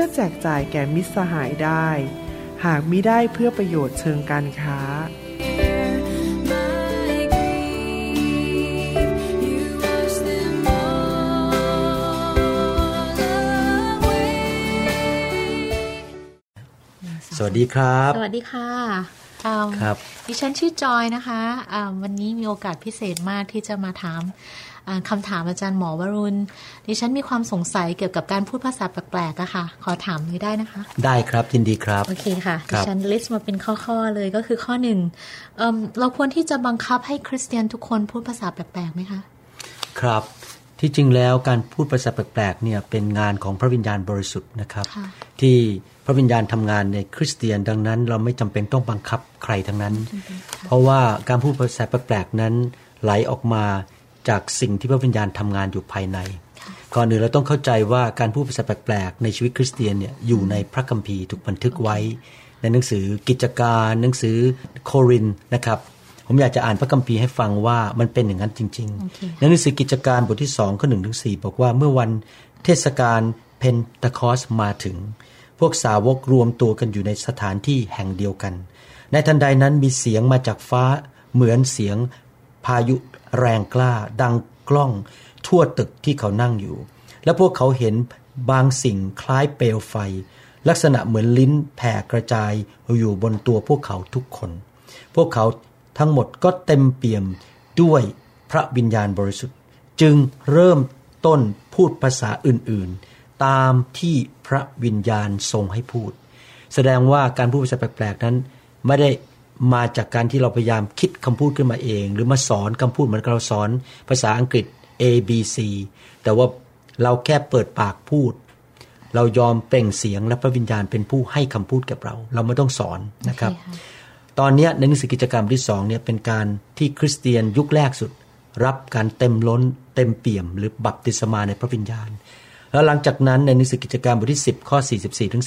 พื่อแจกจ่ายแก่มิตรสหายได้ หากมิได้เพื่อประโยชน์เชิงการค้า สวัสดีครับ สวัสดีค่ะอืม ครับดิฉันชื่อจอยนะคะอ่าวันนี้มีโอกาสพิเศษมากที่จะมาถามอ่าคำถามอาจารย์หมอวรุณ ดิฉันมีความสงสัยเกี่ยวกับการพูดภาษาแปลกๆอะค่ะ ขอถามเลยได้นะคะ ได้ครับยินดีครับ โอเคค่ะครัดิบฉันลิสต์มาเป็นข้อๆเลยก็คือข้อหนึ่งเอิ่มเราควรที่จะบังคับให้คริสเตียนทุกคนพูดภาษาแปลกๆไหมคะ ครับ ที่จริงแล้วการพูดภาษาแปลกๆเนี่ยเป็นงานของพระวิญญาณบริสุทธิ์นะครับค่ะที่พ ระวิญญาณทำงานในคริสเตียนดังนั้น เราไม่จำเป็นต้องบังคับใครทั้งนั้น เพราะว่าการพูดภาษาแปลกๆนั้นไหลออกมาจากสิ่งที่พระวิญญาณทำงานอยู่ภายใน ก่อนอื่นเราต้องเข้าใจว่าการพูดภาษาแปลกๆในชีวิตคริสเตียนเนี่ยอยู่ในพระคัมภีร์ถูกบันทึกไว้ ในหนังสือกิจการหนังสือโครินธ์นะครับผมอยากจะอ่านพระคัมภีร์ให้ฟังว่ามันเป็นอย่างนั้นจริงโอเคๆในหนังสือกิจการบทที่2ข้อ1ถึง4บอกว่าเมื่อวันเทศกาลเพนตะคอสมาถึง พวกสาวกรวมตัวกันอยู่ในสถานที่แห่งเดียวกัน ในทันใดนั้นมีเสียงมาจากฟ้าเหมือนเสียงพายุแรงกล้า ดังกล้องทั่วตึกที่เขานั่งอยู่ และพวกเขาเห็นบางสิ่งคล้ายเปลวไฟ ลักษณะเหมือนลิ้นแผ่กระจายอยู่บนตัวพวกเขาทุกคน พวกเขาทั้งหมดก็เต็มเปี่ยมด้วยพระวิญญาณบริสุทธิ์ จึงเริ่มต้นพูดภาษาอื่นๆ ตามที่พระวิญญาณทรงให้พูด แสดงว่าการพูดภาษาแปลกๆนั้น ไม่ได้มาจากการที่เราพยายามคิดคำพูดขึ้นมาเอง หรือมาสอนคำพูดเหมือนกับเราสอนภาษาอังกฤษ A B C แต่ว่าเราแค่เปิดปากพูด เรายอมเปล่งเสียงและพระวิญญาณเป็นผู้ให้คำพูดกับเรา เราไม่ต้องสอนนะครับโอเคค่ะตอนเนี้ยในหนังสือกิจกรรมที่สองเนี่ยเป็นการที่คริสเตียนยุคแรกสุด รับการเต็มล้นเต็มเปี่ยม หรือบัพติศมาในพระวิญญาณ แล้วหลังจากนั้นในหนังสือกิจการบทที่ 10 ข้อ 44ถึง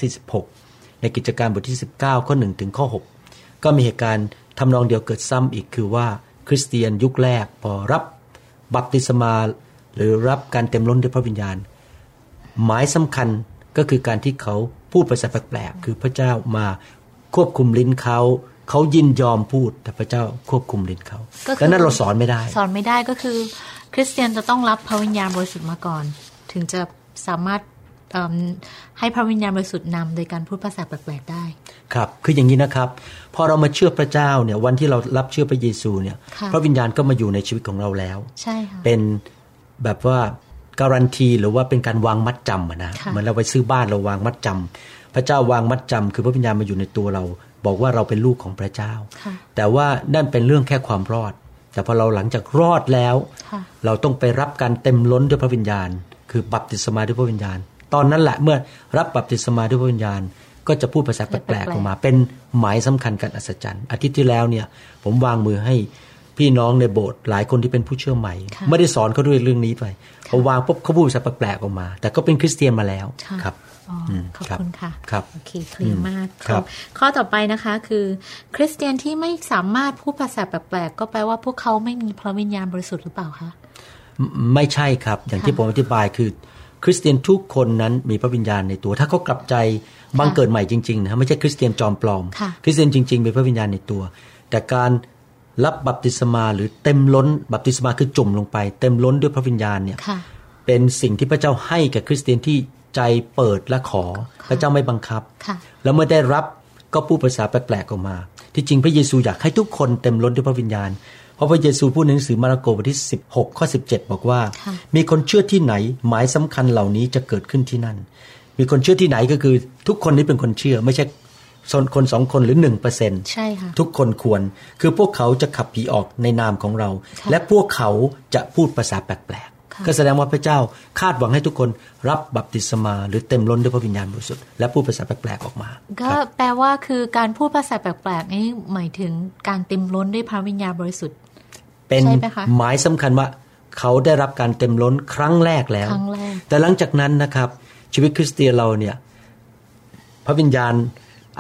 46 ในกิจการบทที่ 19 ข้อ 1 ถึงข้อ 6 ก็มีเหตุการณ์ทำนองเดียวเกิดซ้ำอีกคือว่าคริสเตียนยุคแรกพอรับบัพติศมาหรือรับการเต็มล้นด้วยพระวิญญาณ หมายสำคัญก็คือการที่เขาพูดภาษาแปลกๆคือพระเจ้ามาควบคุมลิ้นเขาเขายินยอมพูดแต่พระเจ้าควบคุมลิ้นเขาก็คือดังนั้นเราสอนไม่ได้ สอนไม่ได้ก็คือ คริสเตียนจะต้องรับพระวิญญาณบริสุทธิ์มาก่อน ถึงจะ สามารถเอิ่มให้พระวิญญาณบริสุทธิ์นำโดยการพูดภาษาแปลกๆได้ ครับ คืออย่างนี้นะครับ พอเรามาเชื่อพระเจ้าเนี่ยวันที่เรารับเชื่อพระเยซูเนี่ยค่ะพระวิญญาณก็มาอยู่ในชีวิตของเราแล้ว ใช่ค่ะ เป็นแบบว่าการันตีหรือว่าเป็นการวางมัดจำอะนะค่ะเหมือนเราไปซื้อบ้านเราวางมัดจำพระเจ้าวางมัดจำคือพระวิญญาณมาอยู่ในตัวเรา บอกว่าเราเป็นลูกของพระเจ้าค่ะแต่ว่านั่นเป็นเรื่องแค่ความรอด แต่พอเราหลังจากรอดแล้วค่ะเราต้องไปรับการเต็มล้นด้วยพระวิญญาณ คือบัพติศมาด้วยพระวิญญาณ ตอนนั้นแหละเมื่อรับบัพติศมาด้วยพระวิญญาณ ก็จะพูดภาษาแปลกๆออกมา เป็นหมายสำคัญกันอัศจรรย์ อาทิตย์ที่แล้วเนี่ย ผมวางมือให้พี่น้องในโบสถ์หลายคนที่เป็นผู้เชื่อใหม่ค่ะไม่ได้สอนเขาด้วยเรื่องนี้ไปพอวางปุ๊บเขาพูดภาษาแปลกๆออกมา แต่ก็เป็นคริสเตียนมาแล้วค่ะครับอ๋ออมขอบครับคุณค่ะครับโอเคเคลียร์มากครับ ข้อต่อไปนะคะคือ คริสเตียนที่ไม่สามารถพูดภาษาแปลกๆก็แปลว่าพวกเขาไม่มีพระวิญญาณบริสุทธิ์หรือเปล่าคะ ไม่ไม่ใช่ครับ อย่างที่ค่ะผมอธิบายคือ คริสเตียนทุกคนนั้นมีพระวิญญาณในตัว ถ้าเขากลับใจบังเกิดใหม่จริงๆนะไม่ใช่คริสเตียนจอมปลอมค่ะคริสเตียนจริงๆมีพระวิญญาณในตัว แต่การรับบัพติศมาหรือเต็มล้น บัพติศมาคือจุ่มลงไป เต็มล้นด้วยพระวิญญาณเนี่ยค่ะเป็นสิ่งที่พระเจ้าให้แก่คริสเตียนที่ใจเปิดและขอ พระเจ้าไม่บังคับค่ะแล้วเมื่อได้รับก็พูดภาษาแปลกๆออกมา ที่จริงพระเยซูอยากให้ทุกคนเต็มล้นด้วยพระวิญญาณเพ ราะพระเยซูพูดในหนังสือมาระโกบทที่ 16 ข้อ 17 บอกว่าค่ะมีคนเชื่อที่ไหน หมายสำคัญเหล่านี้จะเกิดขึ้นที่นั่น มีคนเชื่อที่ไหนก็คือทุกคนที่เป็นคนเชื่อ ไม่ใช่คนสองคนหรือหนึ่งเปอร์เซ็นใช่ค่ะทุกคนควร คือพวกเขาจะขับผีออกในนามของเราค่ะและพวกเขาจะพูดภาษาแปลกค่ะก็แสดงว่าพระเจ้าคาดหวังให้ทุกคนรับบัพติศมาหรือเต็มล้นด้วยพระวิญญาณบริสุทธิ์และพูดภาษาแปลกๆออกมา ก็ครับแปลว่าคือการพูดภาษาแปลกๆนี่หมายถึงการเต็มล้นด้วยพระวิญญาณบริสุทธิ์ เป็นใช่ไหมคะหมายสำคัญว่าเขาได้รับการเต็มล้นครั้งแรกแล้วครั้งแรกแต่หลังจากนั้นนะครับ ชีวิตคริสเตียนเราเนี่ย พระวิญญาณ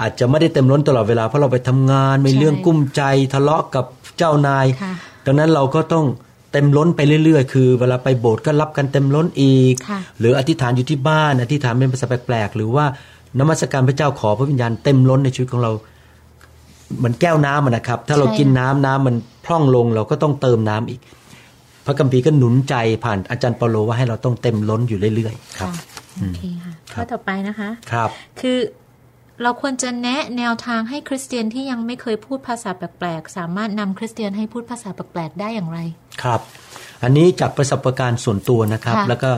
อาจจะไม่ได้เต็มล้นตลอดเวลาเพราะเราไปทำงานมีเรื่องกุ้มใจทะเลาะกับเจ้านายค่ะดังนั้นเราก็ต้องเต็มล้นไปเรื่อย ๆ คือ เวลาไปโบสถ์ก็รับกันเต็มล้นอีกค่ะหรืออธิษฐานอยู่ที่บ้าน อธิษฐานเป็นภาษาแปลกๆหรือว่านมัสการพระเจ้าขอพระวิญญาณเต็มล้นในชีวิตของเรา เหมือนแก้วน้ำอะนะครับ ถ้าเราใช่กินน้ำน้ำมันพร่องลงเราก็ต้องเติมน้ำอีก พระคัมภีร์ก็หนุนใจผ่านอาจารย์เปาโลว่าให้เราต้องเต็มล้นอยู่เรื่อยๆ ครับค่ะโอเคค่ะข้อต่อไปนะคะครับ คือเราควรจะแนะแนวทางให้คริสเตียนที่ยังไม่เคยพูดภาษาแปลกๆ สามารถนำคริสเตียนให้พูดภาษาแปลกๆได้อย่างไร ครับ อันนี้จากประสบการณ์ส่วนตัวนะครับค่ะแล้วก็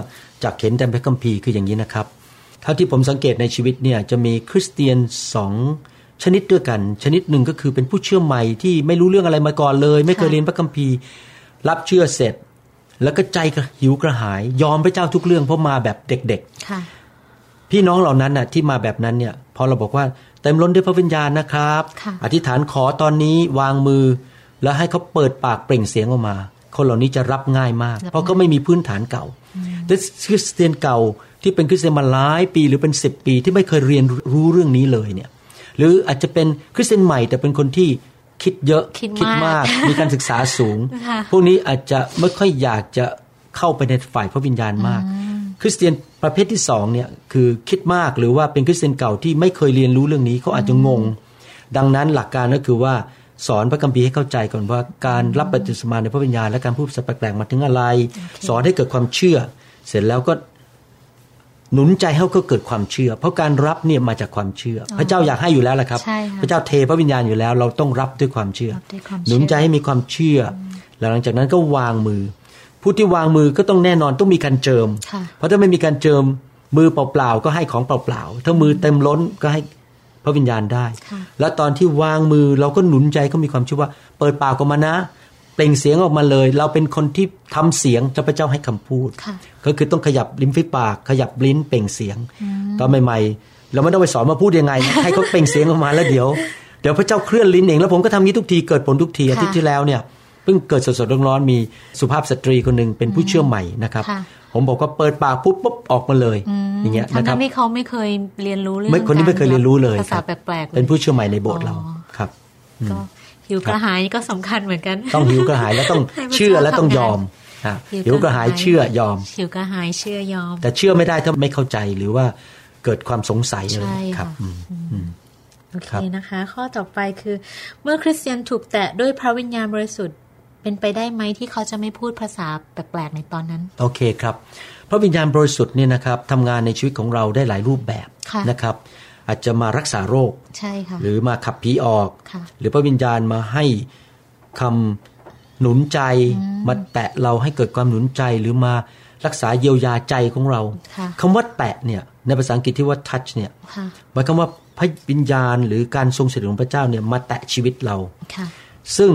จากเห็นแต่พระคัมภีร์คืออย่างนี้นะครับ เท่าที่ผมสังเกตในชีวิตเนี่ยจะมีคริสเตียนสอง ชนิดด้วยกัน ชนิดหนึ่งก็คือเป็นผู้เชื่อใหม่ที่ไม่รู้เรื่องอะไรมาก่อนเลย ไม่เคยค่ะเรียนพระคัมภีร์ รับเชื่อเสร็จ แล้วก็ใจกระหิวกระหาย ยอมพระเจ้าทุกเรื่องเพราะมาแบบเด็กๆค่ะพี่น้องเหล่านั้นน่ะ ที่มาแบบนั้นเนี่ยพอเราบอกว่าเต็มล้นด้วยพระวิญญาณนะครับค่ะอธิษฐานขอตอนนี้วางมือ แล้วให้เขาเปิดปากเปล่งเสียงออกมา คนเหล่านี้จะรับง่ายมาก เพราะเขาไม่มีพื้นฐานเก่าแต่คริสเตียนเก่าที่เป็นคริสเตียนมาหลายปีหรือเป็นสิบปีที่ไม่เคยเรียนรู้เรื่องนี้เลยเนี่ย หรืออาจจะเป็นคริสเตียนใหม่ แต่เป็นคนที่คิดเยอะคิดมากมีการศึกษาสูงค่ะพวกนี้อาจจะไม่ค่อยอยากจะเข้าไปในฝ่ายพระวิญญาณมาก คริสเตียนประเภทที่สองเนี่ยคือคิดมากหรือว่าเป็นคริสเตียนเก่าที่ไม่เคยเรียนรู้เรื่องนี้เขาอาจจะงง ดังนั้นหลักการก็คือว่าสอนพระคัมภีร์ให้เข้าใจก่อนว่าการรับบัพติศมาในพระวิญญาณและการพูดภาษาแปลกๆมาถึงอะไร สอนให้เกิดความเชื่อ เสร็จแล้วก็ หนุนใจให้เขาเกิดความเชื่อ เพราะการรับเนี่ยมาจากความเชื่ออพระเจ้าอยากให้อยู่แล้วแหละครับใช่ค่ะพระเจ้าเทพระวิญญาณอยู่แล้ว เราต้องรับด้วยความเชื่อรับด้วยความหนุนใจเชื่อให้มีความเชื่ออแล้วหลังจากนั้นก็วางมือ ผู้ที่วางมือก็ต้องแน่นอนต้องมีการเจิมค่ะเพราะถ้าไม่มีการเจิมมือเปล่าๆก็ให้ของเปล่าๆถ้ามือเต็มล้นก็ให้พระวิญญาณได้ค่ะแล้วตอนที่วางมือเราก็หนุนใจเขามีความเชื่อว่า เปิดปากออกมานะ เปล่งเสียงออกมาเลย เราเป็นคนที่ทำเสียงจะพระเจ้าให้คำพูดค่ะก็คือต้องขยับลิ้นฝีปาก ขยับลิ้นเปล่งเสียง ตอนใหม่ๆ เราไม่ต้องไปสอนมาพูดยังไงนะให้เขาเปล่งเสียงออกมาแล้วเดี๋ยวเดี๋ยวพระเจ้าเคลื่อนลิ้นเองแล้วผมก็ทำนี้ทุกทีเกิดผลทุกทีอาทิตย์ที่แล้วเนี่ยเพิ่งเกิดสดๆร้อนๆมีสุภาพสตรีคนหนึ่งเป็นผู้เชื่อใหม่นะครับค่ะผมบอกว่าเปิดปากปุ๊บปุ๊บออกมาเลยอย่างเงี้ยทั้นะงครันั้บนที่เขาไม่เคยเรียนรู้เรื่องไม่คนนี้ไม่เคยเรียนรู้เลยภาคษารับแปลกๆลยเป็นผู้เชื่อใหม่ในโบสถ์เราอ๋อครับก็ หิวกระหายก็สำคัญเหมือนกัน ต้องหิวกระหายแล้วต้องให้พระเจ้าเชื่อและต้องยอมทำงานฮะหิวกระหายเชื่อยอมหิวกระหายเชื่อยอม แต่เชื่อไม่ได้ถ้าไม่เข้าใจหรือว่าเกิดความสงสัยเลยใช่ครับค่ะอืมอืมโอเคครับนะคะ ข้อต่อไปคือ เมื่อคริสเตียนถูกแตะด้วยพระวิญญาณบริสุทธิ์เป็นไปได้ไหมที่เขาจะไม่พูดภาษาแปลกๆในตอนนั้น โอเคครับ พระวิญญาณบริสุทธิ์เนี่ยนะครับทำงานในชีวิตของเราได้หลายรูปแบบค่ะนะครับ อาจจะมารักษาโรค ใช่ค่ะ หรือมาขับผีออกค่ะหรือพระวิญญาณมาให้คำหนุนใจ มาแตะเราให้เกิดความหนุนใจหรือมารักษาเยียวยาใจของเราค่ะคำว่าแตะเนี่ยในภาษาอังกฤษที่ว่า touch เนี่ยค่ะหมายความว่าพระวิญญาณหรือการทรงสถิตของพระเจ้าเนี่ยมาแตะชีวิตเราค่ะซึ่ง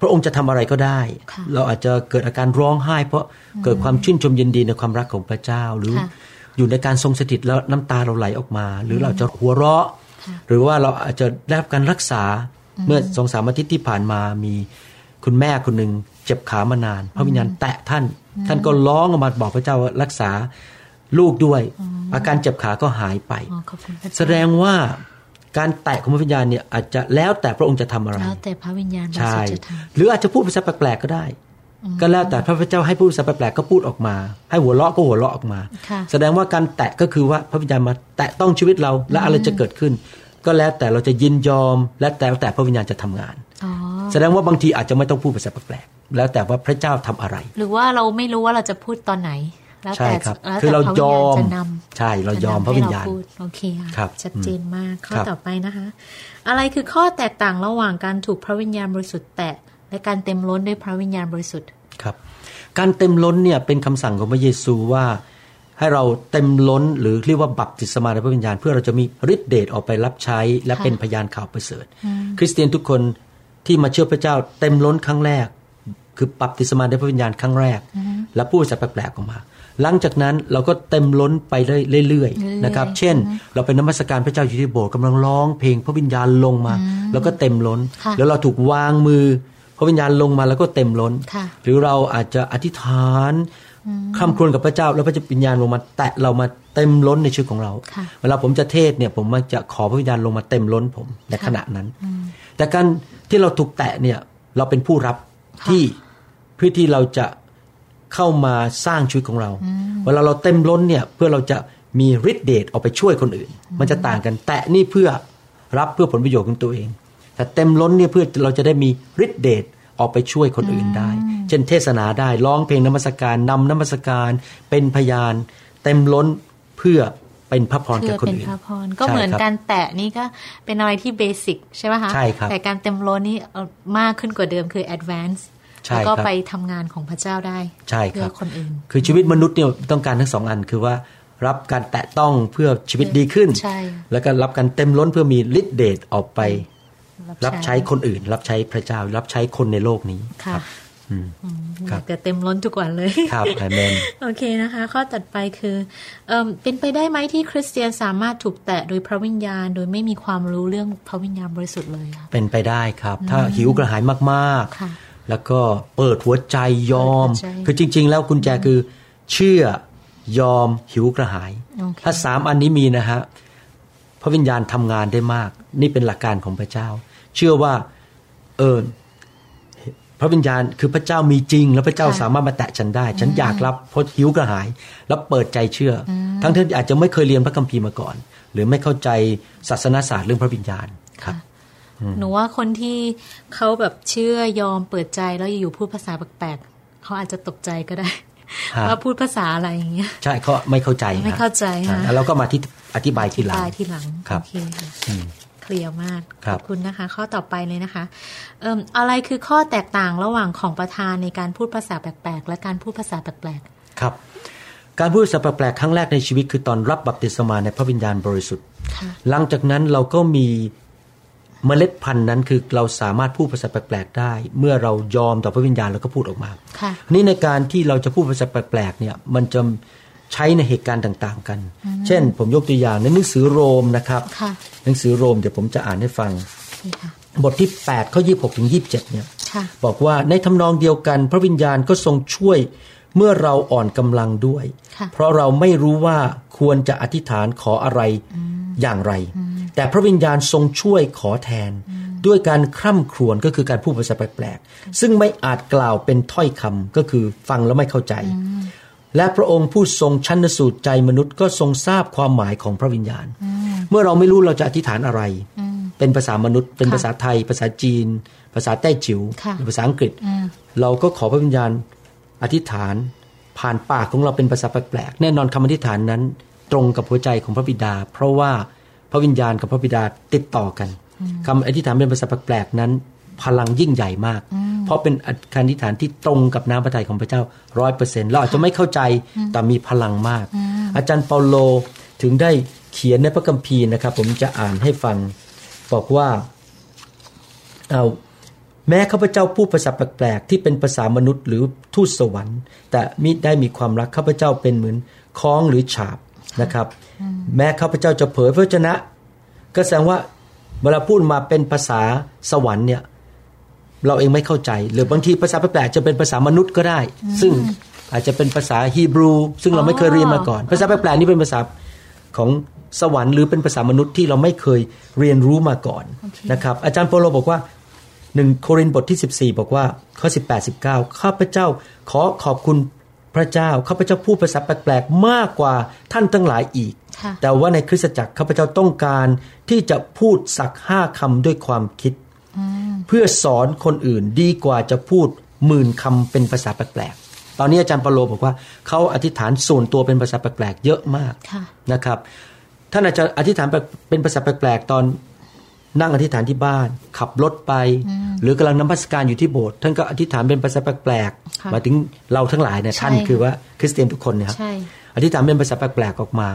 พระองค์จะทำอะไรก็ได้ค่ะเราอาจจะเกิดอาการร้องไห้ เพราะเกิดความชื่นชมยินดีในความรักของพระเจ้าหรือค่ะ อยู่ในการทรงสถิตแล้วน้ำตาเราไหลออกมา หรือเราจะหัวเราะค่ะหรือว่าเราอาจจะได้รับการรักษาเมื่อสองสามอาทิตย์ที่ผ่านมามีคุณแม่คนหนึ่งเจ็บขามานาน พระวิญญาณแตะท่าน ท่านก็ร้องออกมาบอกพระเจ้าว่ารักษาลูกด้วย อาการเจ็บขาก็หายไปอ๋อขอบคุณพระเจ้าแสดงว่าการแตะของพระวิญญาณเนี่ยอาจจะแล้วแต่พระองค์จะทำอะไร แล้วแต่พระวิญญาณบริใช่สุทธิ์จะทหรืออาจจะพูดภาษาแปลกๆก็ได้ ก็แล้วแต่พระพุทธเจ้าให้พูดภาษาแปลกๆก็พูดออกมา ให้หัวเราะก็หัวเราะออกมาำค่ะแสดงว่าการแตะก็คือว่าพระวิญญาณมาแตะต้องชีวิตเราและอะไรจะเกิดขึ้น ก็แล้วแต่เราจะยินยอม และแต่แต่พระวิญญาณจะทำงานอ๋อแสดงว่าบางทีอาจจะไม่ต้องพูดภาษาแปลกๆแล้วแต่ว่าพระเจ้าทำอะไร หรือว่าเราไม่รู้ว่าเราจะพูดตอนไหนแล้วใช่แต่ครับแล้วคือแต่เราพระวิญยญาอณมจะนำใช่เรายอมจนำพระวิญญาณให้เพูดโอเคค่ะครับชัดเจนมากข้อครับต่อไปนะคะ อะไรคือข้อแตกต่างระหว่างการถูกพระวิญญาณบริสุทธิ์แตะและการเต็มล้นด้วยพระวิญญาณบริสุทธิ์ ครับ การเต็มล้นเนี่ยเป็นคำสั่งของพระเยซูว่าให้เราเต็มล้นหรือเรียกว่าบัพติศมาในพระวิญญาณ เพื่อเราจะมีฤทธิเดชออกไปรับใช้ และค่ะเป็นพยานข่าวประเสริฐ คริสเตียนทุกคนที่มาเชื่อพระเจ้าเต็มล้นครั้งแรก คือบัพติศมาด้วยพระวิญญาณครั้งแรก แล้วพูดภาษาแปลกๆออกมา หลังจากนั้นเราก็เต็มล้นไปเรื่อยๆนะครับ เช่น เราเป็นนมัสการพระเจ้าอยู่ที่โบสถ์กำลังร้องเพลงพระวิญญาณลงมา แล้วก็เต็มล้นค่ะแล้วเราถูกวางมือ พระวิญญาณลงมาแล้วก็เต็มล้นค่ะหรือเราอาจจะอธิษฐานคำครวญกับพระเจ้า แล้วพระวิญญาณลงมาแตะเรามาเต็มล้นในชีวิตของเราค่ะเวลาผมจะเทศเนี่ยผมมักจะขอพระวิญญาณลงมาเต็มล้นผมในขณะนั้น แต่การที่เราถูกแตะเนี่ยเราเป็นผู้รับที่เพื่อที่เราจะเข้ามาสร้างชีวิตของเรา เวลาเราเต็มล้นเนี่ยเพื่อเราจะมีฤทธิเดชออกไปช่วยคนอื่น มันจะต่างกัน แตะนี่เพื่อรับเพื่อผลประโยชน์ของตัวเอง แต่เต็มล้นเนี่ยเพื่อเราจะได้มีฤทธิเดชออกไปช่วยคนอื่นได้ เช่นเทศนาได้ร้องเพลงนมัสการนำนมัสการเป็นพยาน เต็มล้นเพื่อเป็นพระพรเพื่แก่อคนเป็นอื่นพระพรก็ใช่เหมือนครับการแตะนี่ก็เป็นอะไรที่เบสิกใช่ไหมคะใช่ครับแต่การเต็มล้นนี่เอ่อมากขึ้นกว่าเดิมคือ advance ใช่แล้วก็ครับไปทำงานของพระเจ้าได้ใช่คเพื่รัอบคนอื่น คือชีวิตมนุษย์เนี่ยต้องการทั้งสองอันคือว่ารับการแตะต้องเพื่อชีวิตดีขึ้นใช่แล้วก็รับการเต็มล้นเพื่อมีฤทธิเดชออกไป รับใช้คนอื่น รับใช้พระเจ้า รับใช้คนในโลกนี้ค่ะอืมอครับยากจะเต็มล้นทุกวันเลยครับอาเมนโอเคนะคะ ข้อตัดไปคือเอมเป็นไปได้ไหมที่คริสเตียนสามารถถูกแตะโดยพระวิญญาณ โดยไม่มีความรู้เรื่องพระวิญญาณบริสุทธิ์เลยค่ะเป็นไปได้ครับ ถ้าหิวกระหายมากค่ะๆแล้วก็เปิดหัวใจยอมเปิดหัวใจคือจริง ๆ แล้วกุญแจคือ เชื่อยอมหิวกระหายโอเคถ้าสามอันนี้มีนะฮะพ ระวิญญาณทำงานได้มาก นี่เป็นหลักการของพระเจ้า เชื่อว่าเออพระวิญญาณคือพระเจ้ามีจริง แล้วพระเจ้าค่ะสามารถมาแตะฉันได้ ฉันอยากรับเพราะหิวกระหาย แล้วเปิดใจเชื่ออทั้งที่อาจจะไม่เคยเรียนพระคัมภีร์มาก่อน หรือไม่เข้าใจศาสนาศาสตร์เรื่องพระวิญญาณครับหนูว่าคนที่เขาแบบเชื่อยอมเปิดใจแล้วอยู่ๆพูดภาษาแปลกๆเขาอาจจะตกใจก็ได้ฮะว่าพูดภาษาอะไรอย่างเงี้ยใช่เขาไม่เข้าใจไม่เข้าใจฮะฮะแล้วเราก็มาที่ อธิบายทีหลังตายทีหลังครับโอเคค่ะอืมเคลียร์มากครัขบอบคุณนะคะ ข้อต่อไปเลยนะคะเอิ่มอะไรคือข้อแตกต่างระหว่างของประธานในการพูดภาษาแปลกๆ และการพูดภาษาแปลกครับ การพูดภาษาแปลกๆครั้งแรกในชีวิตคือตอนรับบัพติศมาในพระวิญญาณบริสุทธิ์ๆค่ะหลังจากนั้นเราก็มีเมล็ดพันธุ์นั้นคือเราสามารถพูดภาษาแปลกๆได้ เมื่อเรายอมต่อพระวิญญาณแล้วก็พูดออกมาค่ะนี่ในการที่เราจะพูดภาษาแปลกๆเนี่ยมันจะ ใช้ในเหตุการณ์ต่างๆกัน เช่น ผมยกตัวอย่างในหนังสือโรมนะครับค่ะหนังสือโรมเดี๋ยวผมจะอ่านให้ฟังนี่ค่ะบทที่8ข้อ26 ถึง 27 เนี่ยค่ะบอกว่าในทำนองเดียวกัน พระวิญญาณก็ทรงช่วยเมื่อเราอ่อนกำลังด้วยค่ะเพราะเราไม่รู้ว่าควรจะอธิษฐานขออะไรอย่างไร แต่พระวิญญาณทรงช่วยขอแทน ด้วยการคร่ำครวญก็คือการพูดภาษาแปลกๆซึ่งไม่อาจกล่าวเป็นถ้อยคำก็คือฟังแล้วไม่เข้าใจ และพระองค์ผู้ทรงชันสูตรใจมนุษย์ก็ทรงทราบความหมายของพระวิญญาณ เมื่อเราไม่รู้เราจะอธิษฐานอะไร เป็นภาษามนุษย์ เป็นค่ะภาษาไทย ภาษาจีน ภาษาแต้จิ๋วค่ะหรือภาษาอังกฤษ เราก็ขอพระวิญญาณอธิษฐานผ่านปากของเราเป็นภาษาแปลกๆแน่นอนคำอธิษฐานนั้น ตรงกับหัวใจของพระบิดา เพราะว่าพระวิญญาณกับพระบิดาติดต่อกันคำอธิษฐานเป็นภาษาแปลกๆนั้น พลังยิ่งใหญ่มาก เพราะเป็นการอธิษฐานที่ตรงกับน้ำพระทัยของพระเจ้าร้อยเปอร์เซ็นต์เราอาจจะไม่เข้าใจแต่มีพลังมาก อาจารย์เปาโลถึงได้เขียนในพระคัมภีร์นะครับ ผมจะอ่านให้ฟังบอกว่าเอาแม้ข้าพเจ้าพูดภาษาแปลกๆที่เป็นภาษามนุษย์หรือทูตสวรรค์ แต่มิได้มีความรักข้าพเจ้าเป็นเหมือนค้องหรือฉาบนะครับ แม้ข้าพเจ้าจะเผยพระวจนะ ก็แสดงว่าเวลาพูดมาเป็นภาษาสวรรค์เนี่ย เราเองไม่เข้าใจ หรือบางทีภาษาแปลกๆจะเป็นภาษามนุษย์ก็ได้ ซึ่งอาจจะเป็นภาษาฮีบรู ซึ่งเราไม่เคยเรียนมาก่อน ภาษาแปลกๆนี่เป็นภาษาของสวรรค์หรือเป็นภาษามนุษย์ที่เราไม่เคยเรียนรู้มาก่อนนะครับ อาจารย์โปโลบอกว่าหนึ่งโครินธ์บทที่ 14 บอกว่าข้อ 18 19 ข้าพเจ้าขอขอบคุณพระเจ้า ข้าพเจ้าพูดภาษาแปลกๆมากกว่าท่านทั้งหลายอีกค่ะแต่ว่าในคริสตจักรข้าพเจ้าต้องการที่จะพูดสักห้าคำด้วยความคิด เพื่อสอนคนอื่นดีกว่าจะพูดหมื่นคำเป็นภาษาแปลกๆ ตอนนี้อาจารย์ปาโลบอกว่าเขาอธิษฐานส่วนตัวเป็นภาษาแปลกๆ เยอะมากค่ะนะครับท่านอาจจะอธิษฐานเป็นภาษาแปลกๆ ตอนนั่งอธิษฐานที่บ้าน ขับรถไป หรือกำลังนมัสการอยู่ที่โบสถ์ท่านก็อธิษฐานเป็นภาษาแปลกค่ะๆหมายถึงเราทั้งหลายเนี่ยใช่ท่านคือว่าคริสเตียนทุกคนนะครับใช่อธิษฐานเป็นภาษาแปลกๆออกมา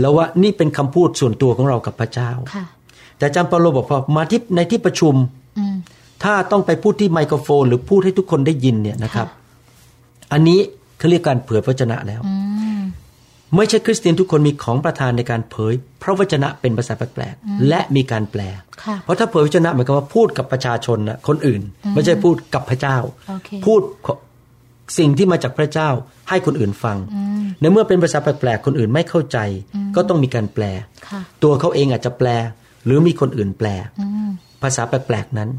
แล้วว่านี่เป็นคำพูดส่วนตัวของเรากับพระเจ้าค่ะ แต่อาจารย์เปาโลบอกพอมาที่ในที่ประชุมอืมถ้าต้องไปพูดที่ไมโครโฟน หรือพูดให้ทุกคนได้ยินเนี่ยนะครับ อันนี้เขาเรียกการเผยพระวจนะแล้วไม่ใช่คริสเตียนทุกคนมีของประทานในการเผย พระวจนะเป็นภาษาแปลกๆและมีการแปลค่ะเพราะถ้าเผยพระวจนะหมายความว่าพูดกับประชาชนนะคนอื่น ไม่ใช่พูดกับพระเจ้าโอเคพูดสิ่งที่มาจากพระเจ้าให้คนอื่นฟัง ในเมื่อเป็นภาษาแปลกๆคนอื่นไม่เข้าใจ ก็ต้องมีการแปลค่ะตัวเขาเองอาจจะแปล หรือมีคนอื่นแปล ภาษาแปลกๆนั้น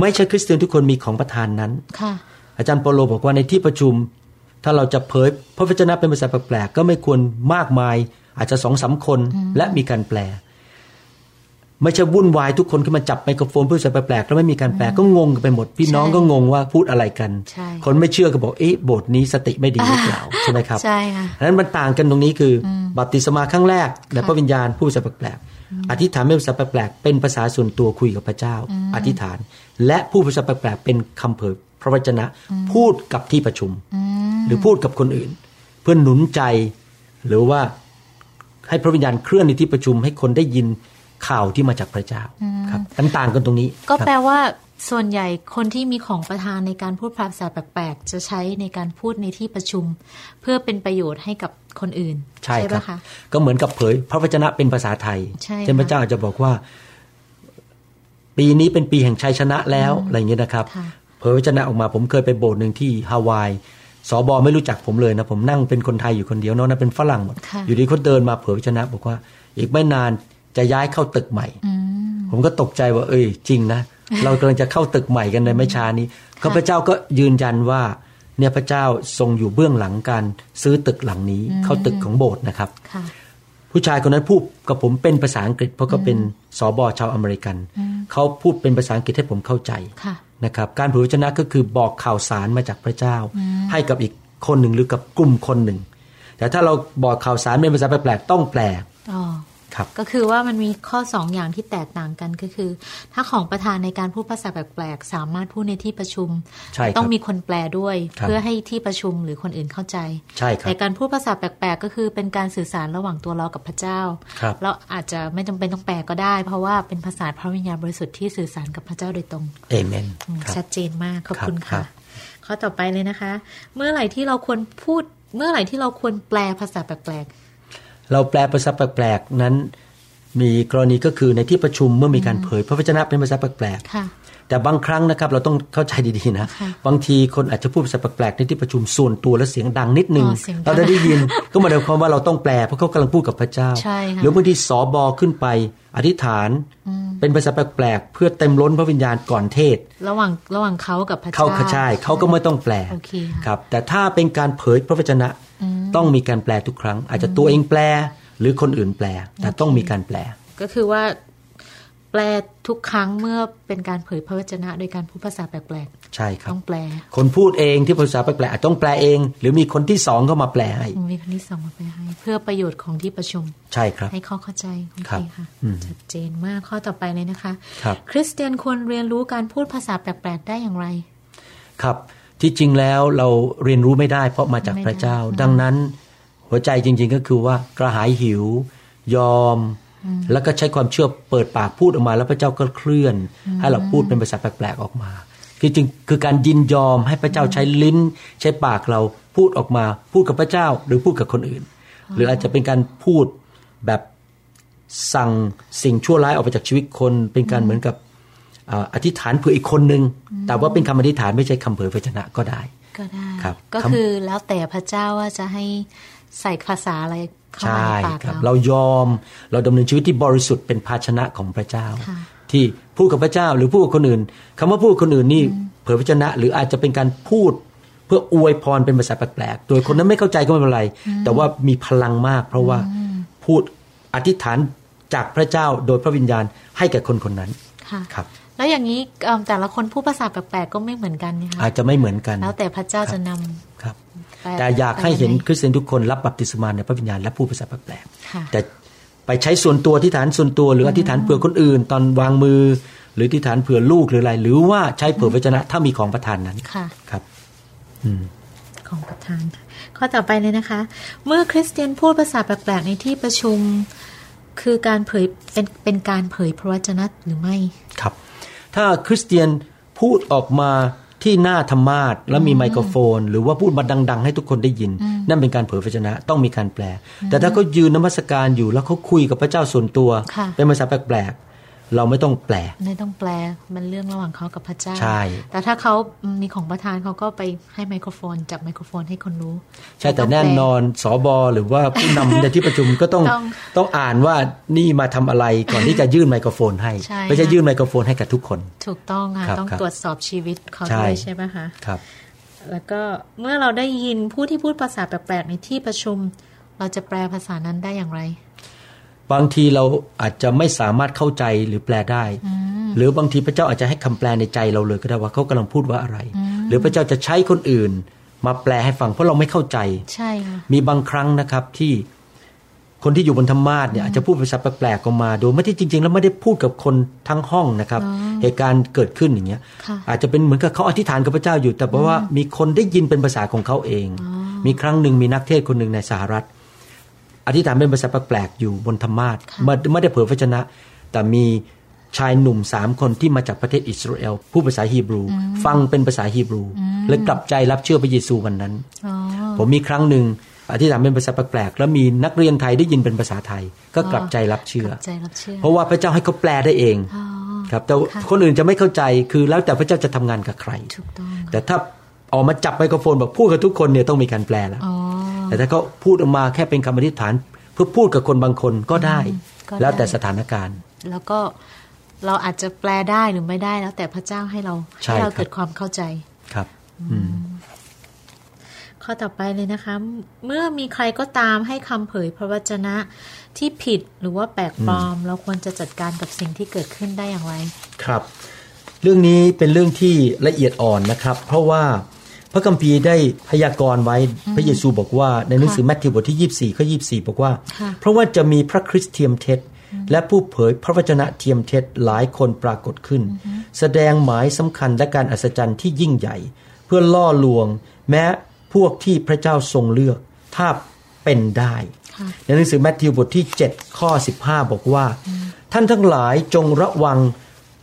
ไม่ใช่คริสเตียนทุกคนมีของประทานนั้นค่ะอาจารย์เปาโลบอกว่าในที่ประชุม ถ้าเราจะเผยพระวจนะเป็นภาษาแปลกๆก็ไม่ควรมากมาย อาจจะสองสามคนและมีการแปล ไม่ใช่วุ่นวายทุกคนขึ้นมาจับไมโครโฟนพูดภาษาแปลกๆแล้วไม่มีการแปลก็งงกันไปหมดพี่น้องใช่ก็งงว่าพูดอะไรกันใช่คนไม่เชื่อก็บอกเอ๊ะโบสถ์นี้สติไม่ดีหรือเปล่าใช่ไหมครับใช่ค่ะอันนั้นมันต่างกันตรงนี้คืออบัพติศมาครั้งแรก และพระวิญญาณพูดภาษาแปลกๆ อธิษฐานเป็นภาษาแปลกๆเป็นภาษาส่วนตัวคุยกับพระเจ้า อธิษฐาน และพูดภาษาแปลกๆเป็นคำเผยพระวจนะพูดกับที่ประชุม หรือพูดกับคนอื่น เพื่อหนุนใจ หรือว่าให้พระวิญญาณเคลื่อนในที่ประชุม ให้คนได้ยินข่าวที่มาจากพระเจ้าครับมันต่างกันตรงนี้ ก็ครับแปลว่าส่วนใหญ่คนที่มีของประทานในการพูดภาษาแปลกๆ จะใช้ในการพูดในที่ประชุม เพื่อเป็นประโยชน์ให้กับ คนอื่น ใช่ครับปะคะก็เหมือนกับเผย พระวจนะเป็นภาษาไทยใช่เช่นค่ะพระเจ้าอาจจะบอกว่า ปีนี้เป็นปีแห่งชัยชนะแล้วอะไรอย่างเงี้ยนะครับค่ะเผยพระวจนะออกมาผมเคยไปโบสถ์หนึ่งที่ฮาวายสอบอไม่รู้จักผมเลยนะ ผมนั่งเป็นคนไทยอยู่คนเดียวนอกนั้นเป็นฝรั่งหมดค่ะอยู่ดีเขาเดินมาเผยพระวจนะ บอกว่า อีกไม่นานจะย้ายเข้าตึกใหม่ ผมก็ตกใจว่า เอ้ยจริงนะเรากำลังจะเข้าตึกใหม่กันในไม่ช้านี้ข้าพเจ้าก็ยืนยันว่า เนี่ยพระเจ้าทรงอยู่เบื้องหลังการซื้อตึกหลังนี้เข้าตึกของโบสถ์นะครับค่ะผู้ชายคนนั้นพูดกับผมเป็นภาษาอังกฤษ เพราะเขาเป็นสอบอชาวอเมริกัน เขาพูดเป็นภาษาอังกฤษให้ผมเข้าใจค่ะนะครับการเผยพระวจนะก็คือบอกข่าวสารมาจากพระเจ้า ให้กับอีกคนหนึ่งหรือกับกลุ่มคนหนึ่ง แต่ถ้าเราบอกข่าวสารเป็นภาษาแปลกๆต้องแปลอ๋อครับ ก็คือว่ามันมีข้อสองอย่างที่แตกต่างกันก็คือ ถ้าของประธานในการพูดภาษาแปลกๆสามารถพูดในที่ประชุมใช่ครับต้องมีคนแปลด้วยครับเพื่อให้ที่ประชุมหรือคนอื่นเข้าใจใช่ครับแต่การพูดภาษาแปลกๆก็คือเป็นการสื่อสารระหว่างตัวเรากับพระเจ้าครับเราอาจจะไม่จำเป็นต้องแปลก็ได้ เพราะว่าเป็นภาษาพระวิญญาณบริสุทธิ์ที่สื่อสารกับพระเจ้าโดยตรงเอเมนอืมครับชัดเจนมากขอบคุณครัค่ะบข้อต่อไปเลยนะคะ เมื่อไหร่ที่เราควรพูด เมื่อไหร่ที่เราควรแปลภาษาแปลก เราแปลภาษาแปลกๆนั้น มีกรณีก็คือในที่ประชุมเมื่อมีการเผยพระวจนะเป็นภาษาแปลกๆค่ะๆแต่บางครั้งนะครับเราต้องเข้าใจดีๆนะค่ะบางทีคนอาจจะพูดภาษาแปลกๆในที่ประชุมส่วนตัวและเสียงดังนิดนึงอ๋อเสียงดังเราได้ได้ยินก็หมายความว่าเราต้องแปลเพราะเขากำลังพูดกับพระเจ้าใช่ค่ะหรือบางทีสอบอขึ้นไปอธิษฐานเป็นภาษาแปลกๆเพื่อเต็มล้นพระวิญญาณก่อนเทศ ระหว่างระหว่างเขากับพระเจ้าเขาใช่เขาก็ไม่ต้องแปลโอเคค่ะครับ แต่ถ้าเป็นการเผยพระวจนะ ต้องมีการแปลทุกครั้ง อาจจะตัวเองแปลหรือคนอื่นแปล แต่ต้องมีการแปล ก็คือว่าแปลทุกครั้งเมื่อเป็นการเผยพระวจนะ โดยการพูดภาษาแปลกใช่คๆรับต้องแปล คนพูดเองที่ภาษาแปลกๆอาจต้องแปลเอง หรือมีคนที่สองเข้ามาแปลให้มีคนที่สองมาแปลให้ เพื่อประโยชน์ของที่ประชุม ใช่ครับ ให้เขาเข้าใจโอครัเคบค่ะอืมชัดเจนมากข้อต่อไปเลยนะคะครับคริสเตียนควรเรียนรู้การพูดภาษาแปลกๆได้อย่างไร ครับ ที่จริงแล้วเราเรียนรู้ไม่ได้ เพราะมาจากพระเจ้า ดังนั้น หัวใจจริง ๆ ก็คือว่ากระหายหิว ยอม แล้วก็ใช้ความเชื่อเปิดปากพูดออกมา แล้วพระเจ้าก็เคลื่อน ให้เราพูดเป็นภาษาแปลกๆออกมาคือจริงคือการยินยอมให้พระเจ้าใช้ลิ้น ใช้ปากเราพูดออกมา พูดกับพระเจ้าหรือพูดกับคนอื่น หรืออาจจะเป็นการพูดแบบสั่งสิ่งชั่วร้ายออกไปจากชีวิตคน เป็นการเหมือนกับ อ่าอธิษฐานเผื่ออีกคนนึง แต่ว่าเป็นคำอธิษฐานไม่ใช่คำเผยพระชนะก็ได้ ก็ได้ครับก็คำคือแล้วแต่พระเจ้าว่าจะให้ใส่ภาษาอะไรเข้าใช่มาในปากครับเราเรายอมเราดำเนินชีวิตที่บริสุทธิ์เป็นภาชนะของพระเจ้าค่ะที่พูดกับพระเจ้าหรือพูดกับคนอื่นคำว่าพูดกับคนอื่นนี่เผยพระชนะ หรืออาจจะเป็นการพูดเพื่ออวยพรเป็นภาษาแปลกๆ โดยคนนั้นไม่เข้าใจก็ไม่เป็นไร แต่ว่ามีพลังมาก เพราะว่าพูดอธิษฐานจากพระเจ้าโดยพระวิญญาณให้แก่คนคนนั้นค่ะครับ แล้วอย่างนี้เอิ่มแต่ละคนพูดภาษาแปลกๆก็ไม่เหมือนกันนะคะอาจจะไม่เหมือนกัน แล้วแต่พระเจ้าจะนำครับแปลแต่อยากให้เห็นแปลคริสเตียนทุกคนรับบัพติศมาในพระวิญญาณและพูดภาษาแปลกๆค่ะแต่ไปใช้ส่วนตัวอธิษฐานส่วนตัว หรืออธิษฐานเผื่อคนอื่น ตอนวางมือ หรืออธิษฐานเผื่อลูกหรืออะไร หรือว่าใช้เผื่อวจนะถ้ามีของประทานนั้นค่ะครับอืมของประธานค่ะข้อต่อไปเลยนะคะ เมื่อคริสเตียนพูดภาษาแปลกๆในที่ประชุมคือการเผยเป็นเป็นการเผยพระวจนะหรือไม่ครับ ถ้าคริสเตียนพูดออกมาที่หน้าธรรมาสแล้วมีไมโครโฟน หรือว่าพูดมาดัง ๆ ให้ทุกคนได้ยิน นั่นเป็นการเผยพระชนะต้องมีการแปล แต่ถ้าเขายืนนมัสการอยู่แล้วเขาคุยกับพระเจ้าส่วนตัวค่ะเป็นภาษาแปลกๆ เราไม่ต้องแปล ไม่ต้องแปล มันเรื่องระหว่างเขากับพระเจ้า ใช่ แต่ถ้าเขามีของประธานเขาก็ไปให้ไมโครโฟน จับไมโครโฟนให้คนรู้ ใช่ แต่ไม่แน่ต้องปลนอนสอบอหรือว่าผู้นำในที่ประชุมก็ต้องต้องต้องอ่านว่านี่มาทำอะไรก่อนที่จะยื่นไมโครโฟนให้ใช่ไม่ใช่ค่ะยื่นไมโครโฟนให้กับทุกคน ถูกต้องค่ะครับต้องครับตรวจสอบชีวิตเขาใช่ด้วยใช่ไหมคะ ครับ แล้วก็เมื่อเราได้ยินผู้ที่พูดภาษาแปลกๆในที่ประชุม เราจะแปลภาษานั้นได้อย่างไร บางทีเราอาจจะไม่สามารถเข้าใจหรือแปลได้ หรือบางทีพระเจ้าอาจจะให้คำแปลในใจเราเลยก็ได้ว่าเขากำลังพูดว่าอะไร หรือพระเจ้าจะใช้คนอื่น มาแปลให้ฟังเพราะเราไม่เข้าใจใช่ค่ะมีบางครั้งนะครับที่คนที่อยู่บนธรรมาสเนี่ยอาจจะพูดภาษาแปลกๆออกมา โดยไม่ที่จริง ๆ แล้วไม่ได้พูดกับคนทั้งห้องนะครับ เหตุการณ์เกิดขึ้นอย่างเงี้ยค่ะอาจจะเป็นเหมือนกับเขาอธิษฐานกับพระเจ้าอยู่ แต่เพราะว่ามีคนได้ยินเป็นภาษาของเขาเอง มีครั้งหนึ่งมีนักเทศน์คนหนึ่งในสหรัฐ อธิษฐานเป็นภาษาแปลกๆอยู่บนธรรมาสค่ะไม่ไม่ได้เผยพระชนะ แต่มีชายหนุ่มสามคนที่มาจากประเทศอิสราเอลผู้ภาษาฮีบรู ฟังเป็นภาษาฮีบรู และกลับใจรับเชื่อพระเยซูวันนั้นอ๋อผมมีครั้งหนึ่งอธิษฐานเป็นภาษาแปลกๆแล้วมีนักเรียนไทยได้ยินเป็นภาษาไทย ก็กลับใจรับเชื่อกลับใจรับเชื่อเพราะว่าพระเจ้าให้เขาแปลได้เองอ๋อครับแต่ค่ะคนอื่นจะไม่เข้าใจคือแล้วแต่พระเจ้าจะทำงานกับใครถูกต้องแต่ถ้าออกมาจับไมโครโฟนบอกพูดกับทุกคนเนี่ยต้องมีการแปลแล้วอ๋อ แต่ถ้าเขาพูดออกมาแค่เป็นคำอธิษฐาน เพื่อพูดกับคนบางคนก็ได้ก็ได้ แล้วแต่สถานการณ์ แล้วก็เราอาจจะแปลได้หรือไม่ได้แล้ว แต่พระเจ้าให้เราใช่ให้เราครับเกิดความเข้าใจครับอืมข้อต่อไปเลยนะคะ เมื่อมีใครก็ตามให้คำเผยพระวจนะที่ผิดหรือว่าแปลกปลอม เราควรจะจัดการกับสิ่งที่เกิดขึ้นได้อย่างไร ครับ เรื่องนี้เป็นเรื่องที่ละเอียดอ่อนนะครับ เพราะว่า พระคัมภีร์ได้พยากรณ์ไว้พระเยซูบอกว่า ในหนังสือแมทธิวบทที่ 24ข้อ24 บอกว่าค่ะเพราะว่าจะมีพระคริสต์เทียมเท็จ และผู้เผยพระวจนะเทียมเท็จหลายคนปรากฏขึ้น แสดงหมายสำคัญและการอัศจรรย์ที่ยิ่งใหญ่ เพื่อล่อลวง แม้พวกที่พระเจ้าทรงเลือกถ้าเป็นได้ค่ะในหนังสือแมทธิวบทที่ 7 ข้อ 15 บอกว่า ท่านทั้งหลายจงระวัง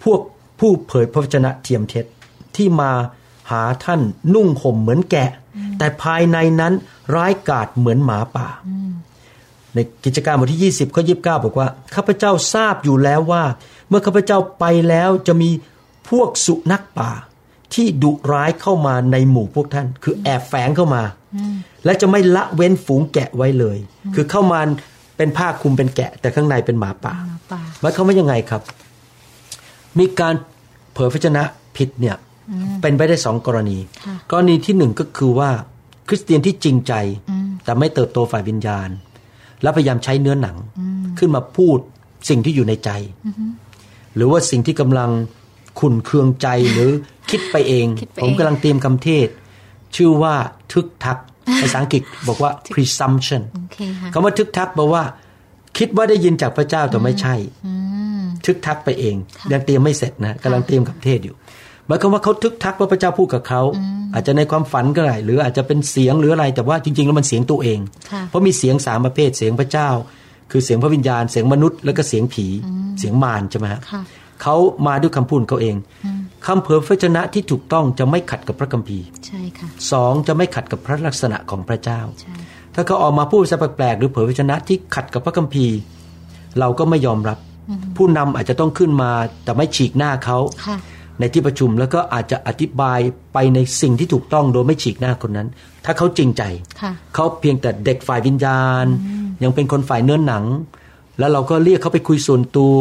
พวกผู้เผยพระวจนะเทียมเท็จที่มา หาท่านนุ่งห่มเหมือนแกะ แต่ภายในนั้นร้ายกาจเหมือนหมาป่า ในกิจการบทที่ 20ข้อ29 บอกว่า ข้าพเจ้าทราบอยู่แล้วว่า เมื่อข้าพเจ้าไปแล้วจะมีพวกสุนัขป่า ที่ดุร้ายเข้ามาในหมู่พวกท่าน คือแอบแฝงเข้ามา และจะไม่ละเว้นฝูงแกะไว้เลย คือเข้ามาเป็นผ้าคลุมเป็นแกะ แต่ข้างในเป็นหมาป่าหมาป่าหมายความว่ายังไงครับ มีการเผยพระชนะผิดเนี่ย เป็นไปได้สองกรณีค่ะกรณีที่หนึ่งก็คือว่าคริสเตียนที่จริงใจ แต่ไม่เติบโตฝ่ายวิญญาณ แล้วพยายามใช้เนื้อหนัง ขึ้นมาพูดสิ่งที่อยู่ในใจ หรือว่าสิ่งที่กำลังขุนเคืองใจหรือคิดไปเองคิดไปผมเองกำลังเตรียมคำเทศ ชื่อว่าทึกทักภาษาอังกฤษบอกว่า presumption โอเคค่ะคำว่าทึกทักแปลว่า คิดว่าได้ยินจากพระเจ้าแต่ไม่ใช่ทึกทักไปเองยังเตรียมไม่เสร็จนะกำลังเตรียมกับเทศอยู่ห มายความว่าเขาทึกทักว่าพระเจ้าพูดกับเขาอาจจะในความฝันก็ได้หรืออาจจะเป็นเสียงหรืออะไรแต่ว่าจริง ๆ แล้วมันเสียงตัวเองค่ะเพราะมีเสียงสามประเภทเสียงพระเจ้า คือเสียงพระวิญญาณเสียงมนุษย์แล้วก็เสียงผีเสียงมารใช่ไหมฮะค่ะเขามาด้วยคำพูดของเขาเองคำเผยพระชนะที่ถูกต้องจะไม่ขัดกับพระคัมภีร์ใช่ค่ะสองจะไม่ขัดกับพระลักษณะของพระเจ้าใช่ถ้าเขาออกมาพูดภาษาแปลกๆหรือเผยพระชนะที่ขัดกับพระคัมภีร์ เราก็ไม่ยอมรับ ผู้นำอาจจะต้องขึ้นมาแต่ไม่ฉีกหน้าเขาค่ะ ในที่ประชุมแล้วก็อาจจะอธิบายไปในสิ่งที่ถูกต้องโดยไม่ฉีกหน้าคนนั้น ถ้าเขาจริงใจค่ะเขาเพียงแต่เด็กฝ่ายวิญญาณ ยังเป็นคนฝ่ายเนื้อหนัง แล้วเราก็เรียกเขาไปคุยส่วนตัว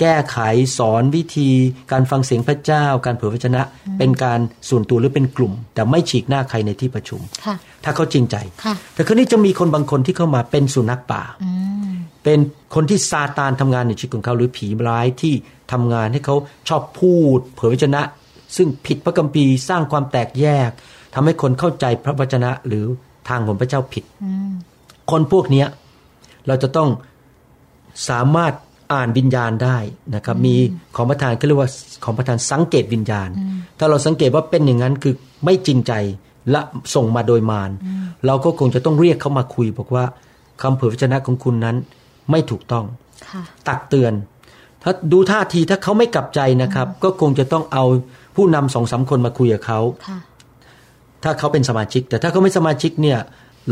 แก้ไขสอนวิธี การฟังเสียงพระเจ้า การเผยพระชนะ เป็นการส่วนตัวหรือเป็นกลุ่ม แต่ไม่ฉีกหน้าใครในที่ประชุมค่ะถ้าเขาจริงใจค่ะแต่คราวนี้จะมีคนบางคนที่เข้ามาเป็นสุนัขป่า เป็นคนที่ซาตานทำงานในชีวิตของเขาหรือผีร้ายที่ทำงานให้เขาชอบพูด เผยพระวจนะ ซึ่งผิดพระคัมภีร์สร้างความแตกแยกทำให้คนเข้าใจพระวจนะหรือทางของพระเจ้าผิด คนพวกเนี้ยเราจะต้องสามารถอ่านวิญญาณได้นะครับ มีของประธานก็เรียกว่าของประธานสังเกตวิญญาณ ถ้าเราสังเกตว่าเป็นอย่างนั้นคือไม่จริงใจและส่งมาโดยมารเราก็คงจะต้องเรียกเขามาคุยบอกว่าคำเผยพระชนะของคุณนั้น ไม่ถูกต้องค่ะตักเตือน ถ้าดูท่าทีถ้าเขาไม่กลับใจนะครับ ก็คงจะต้องเอาผู้นำสองสามคนมาคุยกับเขาค่ะถ้าเขาเป็นสมาชิก แต่ถ้าเขาไม่สมาชิกเนี่ย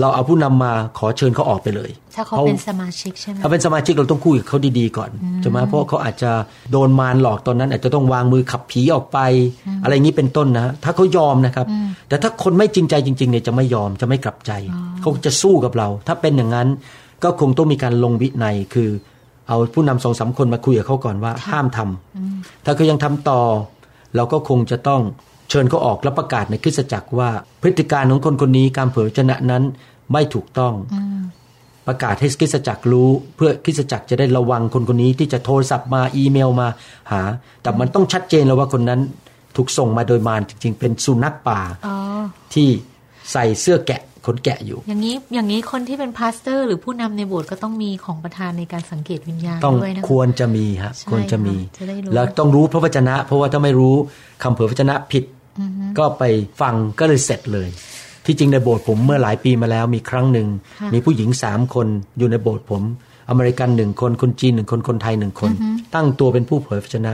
เราเอาผู้นำมาขอเชิญเขาออกไปเลย ถ้าเขาเป็นสมาชิกใช่ไหมถ้าเป็นสมาชิกเราต้องคุยกับเขาดีๆก่อนใช่ไหมเพราะเขาอาจจะโดนมารหลอกตอนนั้น อาจจะต้องวางมือขับผีออกไป อะไรอย่างนี้เป็นต้นนะ ถ้าเขายอมนะครับ แต่ถ้าคนไม่จริงใจจริงๆเนี่ยจะไม่ยอมจะไม่กลับใจ เขาจะสู้กับเรา ถ้าเป็นอย่างนั้น ก็คงต้องมีการลงวินัยคือ เอาผู้นำสองสามคนมาคุยกับเขาก่อนว่า ห้ามทำถ้าเขายังทำต่อ เราก็คงจะต้องเชิญเขาออกและประกาศในคริสตจักรว่า พฤติการของคนคนนี้การเผยพระวจนะนั้นไม่ถูกต้องประกาศให้คริสตจักรรู้เพื่อคริสตจักรจะได้ระวังคนคนนี้ที่จะโทรศัพท์มาอีเมลมาหา แต่มันต้องชัดเจนแล้วว่าคนนั้นถูกส่งมาโดยมารจริง ๆ เป็นสุนัขป่าอ๋อที่ใส่เสื้อแกะ ขนแกะอยู่ อย่างนี้อย่างนี้คนที่เป็น pastor หรือผู้นำในโบสถ์ก็ต้องมีของประทานในการสังเกตวิญญาณต้องด้วยนะควรจะมีฮะใช่ควรจะมีค่ะจะได้รู้แล้วต้องรู้พระวจนะ เพราะว่าถ้าไม่รู้คำเผยพระวจนะผิด ก็ไปฟังก็เลยเสร็จเลยที่จริงในโบสถ์ผมเมื่อหลายปีมาแล้วมีครั้งหนึ่งค่ะมีผู้หญิงสามคนอยู่ในโบสถ์ผม อเมริกันหนึ่งคนคนจีนหนึ่งคนคนไทยหนึ่งคน ตั้งตัวเป็นผู้เผยพระวจนะ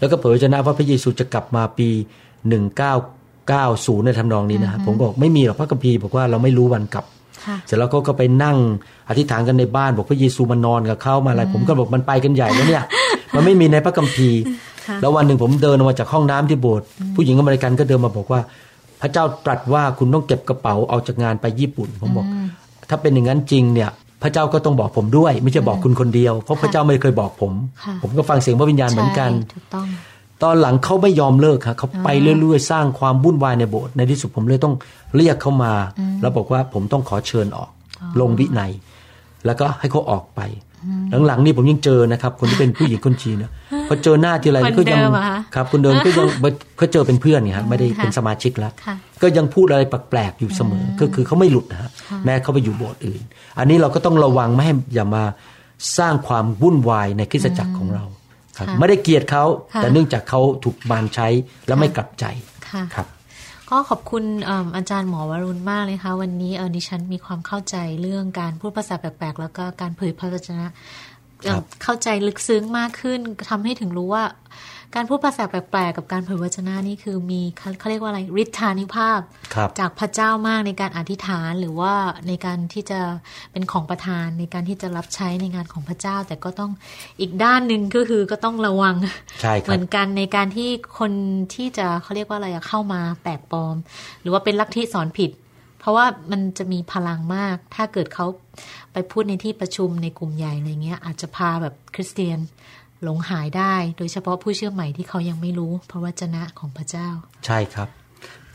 แล้วก็เผยพระวจนะว่าพระเยซูจะกลับมาปี 1990ในทำนองนี้นะฮะผมบอกไม่มีหรอกพระคัมภีร์บอกว่าเราไม่รู้วันกลับค่ะเสร็จแล้วเขาก็ไปนั่งอธิษฐานกันในบ้านบอกพระเยซูมานอนกับเขามาอะไรผมก็บอกมันไปกันใหญ่แล้วเนี่ยมันไม่มีในพระคัมภีร์ค่ะแล้ววันหนึ่งผมเดินออกมาจากห้องน้ำที่โบสถ์ผู้หญิงอเมริกันก็เดินมาบอกว่า พระเจ้าตรัสว่าคุณต้องเก็บกระเป๋าออกจากงานไปญี่ปุ่น ผมบอก ถ้าเป็นอย่างนั้นจริงเนี่ย พระเจ้าก็ต้องบอกผมด้วย ไม่ใช่บอกคุณคนเดียว เพราะพระเจ้าไม่เคยบอกผมค่ะผมก็ฟังเสียงพระวิญญาณเหมือนกันใช่ถูก ต้องตอนหลังเขาไม่ยอมเลิกครับเขาไปเรื่อยๆ สร้างความวุ่นวายในโบสถ์ในที่สุดผมเลยต้องเรียกเขามา แล้วบอกว่าผมต้องขอเชิญออก ลงวินัย แล้วก็ให้เขาออกไปหลังๆนี่ผมยังเจอนะครับ คนที่เป็นผู้หญิงคนจีนนะพอเจอหน้าทีไรคนก็ยัเดิมเหรอคะครับคนเดิมก็ยังเขาเจอเป็นเพื่อนไงครับไม่ได้ค่ะเป็นสมาชิกแล้วค่ะก็ยังพูดอะไรแปลกๆอยู่เสมออก็คือเขาไม่หลุดนะฮะแม้เขาไปอยู่โบสถ์อื่น อันนี้เราก็ต้องระวังไม่ให้อย่ามาสร้างความวุ่นวายในคริสตจักรของเรา ครับค่ะไม่ได้เกลียดเขาค่ะแต่เนื่องจากเขาถูกมารใช้และไม่กลับใจค่ะครับก็ขอบคุณเอิ่มอาจารย์หมอวรุณมากเลยค่ะวันนี้เออดิฉันมีความเข้าใจเรื่องการพูดภาษาแปลกๆ แล้วก็การเผยพระวจนะเอิ่มครับเข้าใจลึกซึ้งมากขึ้นทำให้ถึงรู้ว่า การพูดภาษาแปลกๆกับการเผยวจนะนี่คือมีเขาเขาเรียกว่าอะไรฤทธานุภาพครับจากพระเจ้ามากในการอธิษฐานหรือว่าในการที่จะเป็นของประทานในการที่จะรับใช้ในงานของพระเจ้า แต่ก็ต้องอีกด้านหนึ่งก็คือก็ต้องระวังใช่คเหรับมือนกันในการที่คนที่จะเขาเรียกว่าอะไรอะเข้ามาแปลกปลอม หรือว่าเป็นลัทธิสอนผิดเพราะว่ามันจะมีพลังมาก ถ้าเกิดเขาไปพูดในที่ประชุมในกลุ่มใหญ่อะไรเงี้ย อาจจะพาแบบคริสเตียน หลงหายได้ โดยเฉพาะผู้เชื่อใหม่ที่เขายังไม่รู้พระวจนะของพระเจ้า ใช่ครับ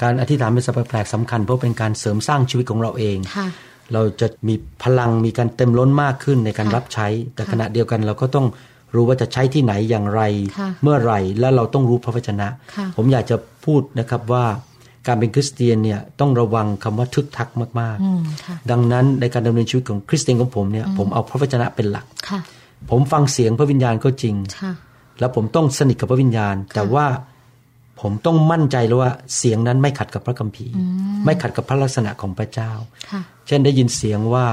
การอธิษฐานเป็นสัพแปลกๆสำคัญเพราะเป็นการเสริมสร้างชีวิตของเราเองค่ะเราจะมีพลังมีการเต็มล้นมากขึ้นในการค่ะรับใช้ แต่ค่ะขณะเดียวกันเราก็ต้องรู้ว่าจะใช้ที่ไหนอย่างไรค่ะเมื่อไหร่และเราต้องรู้พระวจนะค่ะผมอยากจะพูดนะครับว่าการเป็นคริสเตียนเนี่ยต้องระวังคำว่าทึกทักมากอืมค่ะๆดังนั้นในการดำเนินชีวิตของคริสเตียนของผมเนี่ยผมเอาพระวจนะเป็นหลักค่ะ ผมฟังเสียงพระวิญญาณก็จริงค่ะแล้วผมต้องสนิทกับพระวิญญาณ แต่ว่าผมต้องมั่นใจเลยว่าเสียงนั้นไม่ขัดกับพระคัมภีร์ ไม่ขัดกับพระลักษณะของพระเจ้าค่ะเช่นได้ยินเสียงว่า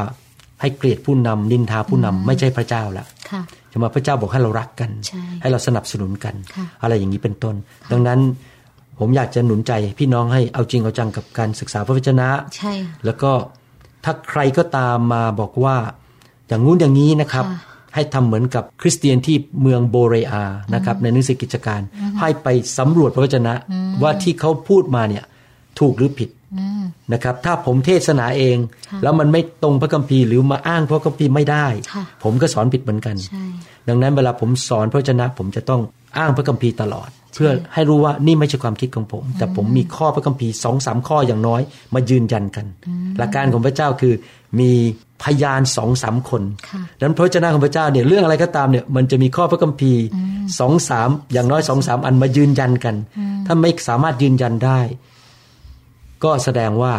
ให้เกลียดผู้นำนินทาผู้นำไม่ใช่พระเจ้าละค่ะจะมาพระเจ้าบอกให้เรารักกันใช่ให้เราสนับสนุนกันค่ะอะไรอย่างนี้เป็นต้น ดังนั้นผมอยากจะหนุนใจพี่น้องให้เอาจริงเอาจังกับการศึกษาพระวจนะใช่ค่ะแล้วก็ถ้าใครก็ตามมาบอกว่าอย่างงู้นอย่างนี้นะครับค่ะ ให้ทำเหมือนกับคริสเตียนที่เมืองโบเรอานะครับในหนังสือกิจการ ให้ไปสำรวจพระวจนะว่าที่เขาพูดมาเนี่ยถูกหรือผิดอืมนะครับถ้าผมเทศนาเองค่ะแล้วมันไม่ตรงพระคัมภีร์หรือมาอ้างพระคัมภีร์ไม่ได้ค่ะผมก็สอนผิดเหมือนกันใช่ดังนั้นเวลาผมสอนพระวจนะ ผมจะต้องอ้างพระคัมภีร์ตลอด เพื่อให้รู้ว่านี่ไม่ใช่ความคิดของผม แต่ผมมีข้อพระคัมภีร์สองสามข้ออย่างน้อย มายืนยันกัน หลักการของพระเจ้าคือมี พยานสองสามคนค่ะดังนั้นพระวจนะของพระเจ้าเนี่ยเรื่องอะไรก็ตามเนี่ยมันจะมีข้อพระคัมภีร์สองสามอย่างน้อยสองสามอันมายืนยันกัน ถ้าไม่สามารถยืนยันได้ ก็แสดงว่า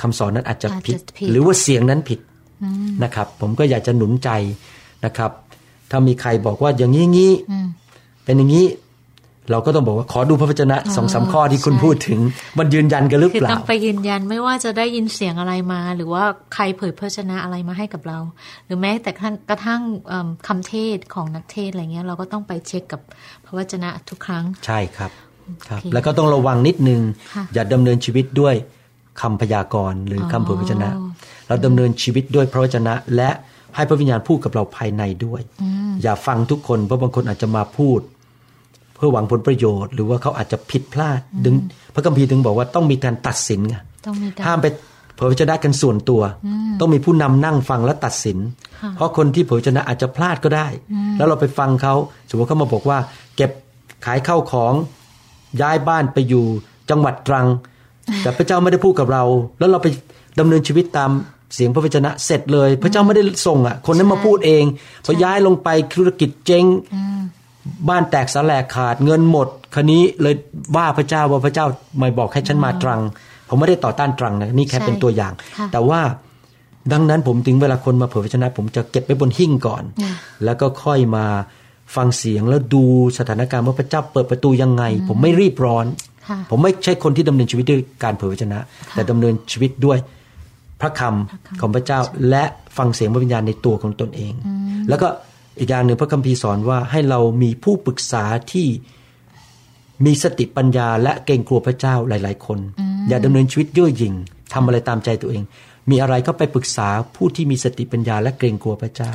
คำสอนนั้นอาจจะอาจจะผิดผิด หรือว่าเสียงนั้นผิดนะครับ ผมก็อยากจะหนุนใจนะครับ ถ้ามีใครบอกว่าอย่างนี้งี้อืมเป็นอย่างนี้ เราก็ต้องบอกว่าขอดูพระวจนะสองสามข้อที่คุณใช่พูดถึง มันยืนยันกันหรือคือเปล่าต้องไปยืนยันไม่ว่าจะได้ยินเสียงอะไรมา หรือว่าใครเผยพระชนะอะไรมาให้กับเรา หรือแม้แต่กระทั่งกระทั่งเอิ่มคำเทศของนักเทศอะไรเงี้ยเราก็ต้องไปเช็คกับพระวจนะทุกครั้ง ใช่ครับครับโอเคแล้วก็ต้องระวังนิดนึงค่ะอย่าดำเนินชีวิตด้วยคำพยากรณ์หรือคำเผยพระวจนะ เราดำเนินชีวิตด้วยพระวจนะ และให้พระวิญญาณพูดกับเราภายในด้วย อย่าฟังทุกคนเพราะบางคนอาจจะมาพูดเพื่อหวังผลประโยชน์ หรือว่าเขาอาจจะผิดพลาดดึง พระคัมภีร์ถึงบอกว่าต้องมีการตัดสินไงต้องมีการห้ามไปเผยพระวจนะกันส่วนตัว ต้องมีผู้นำนั่งฟังและตัดสิน เพราะคนที่เผยพระวจนะอาจจะพลาดก็ได้ แล้วเราไปฟังเขาสมมติเขามาบอกว่า เก็บขายเข้าของย้ายบ้านไปอยู่จังหวัดตรัง แต่พระเจ้าไม่ได้พูดกับเรา แล้วเราไปดำเนินชีวิตตามเสียงพระวจนะเสร็จเลย พระเจ้าไม่ได้ส่งอะ คนนั้นมาพูดเองพอย้ายลงไปธุรกิจเจ๊ง บ้านแตกสลายขาดเงินหมดคันนี้เลยว่าพระเจ้าว่าพระเจ้าไม่บอกให้ฉันมาตรัง ผมไม่ได้ต่อต้านตรังนะนี่แค่ใช่เป็นตัวอย่างค่ะแต่ว่าดังนั้นผมถึงเวลาคนมาเผยพระชนะ ผมจะเก็บไว้บนหิ้งก่อน แล้วก็ค่อยมาฟังเสียงแล้วดูสถานการณ์ว่าพระเจ้าเปิดประตูยังไง ผมไม่รีบร้อนค่ะผมไม่ใช่คนที่ดำเนินชีวิตด้วยการเผยพระชนะ แต่ดำเนินชีวิตด้วยพระคำของพระเจ้าและฟังเสียงพระวิญญาณในตัวของตนเอง แล้วก็ อีกอย่างหนึ่งพระคัมภีร์สอนว่าให้เรามีผู้ปรึกษาที่มีสติปัญญาและเกรงกลัวพระเจ้าหลาย ๆ คน อย่าดำเนินชีวิตเย่อหยิ่งทำอะไรตามใจตัวเอง มีอะไรก็ไปปรึกษาผู้ที่มีสติปัญญาและเกรงกลัวพระเจ้า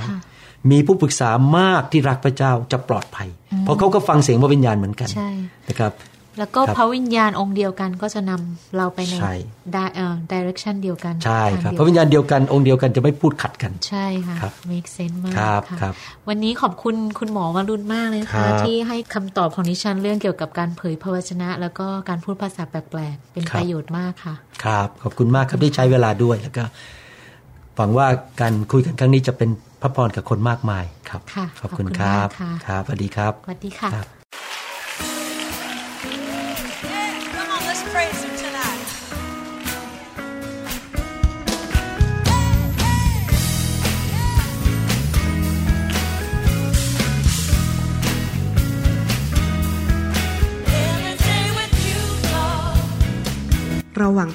มีผู้ปรึกษามากที่รักพระเจ้าจะปลอดภัย เพราะเขาก็ฟังเสียงพระวิญญาณเหมือนกันใช่นะครับ แล้วก็ครับพระวิญญาณองค์เดียวกันก็จะนำเราไปในใช่ได้เอ่อ direction เดียวกัน ใช่ครับทางพระวิญญาณเดียวกันองค์เดียวกันจะไม่พูดขัดกัน ใช่ค่ะครับ make sense มากครับค่ะครับวันนี้ขอบคุณคุณหมอวรุณมากเลยครัค่ะบที่ให้คำตอบของดิฉันเรื่องเกี่ยวกับการเผยพระวจนะ แล้วก็การพูดภาษาแปลกๆเป็นประโยชน์มากค่ะ ครับ ขอบคุณมากครับที่ใช้เวลาด้วยแล้วก็หวังว่าการคุยกันครั้งนี้จะเป็นพระพรกับคนมากมายครับค่ะขอบคุณขอบคุณครับมากค่ะครับสวัสดีครับสวัสดีค่ะ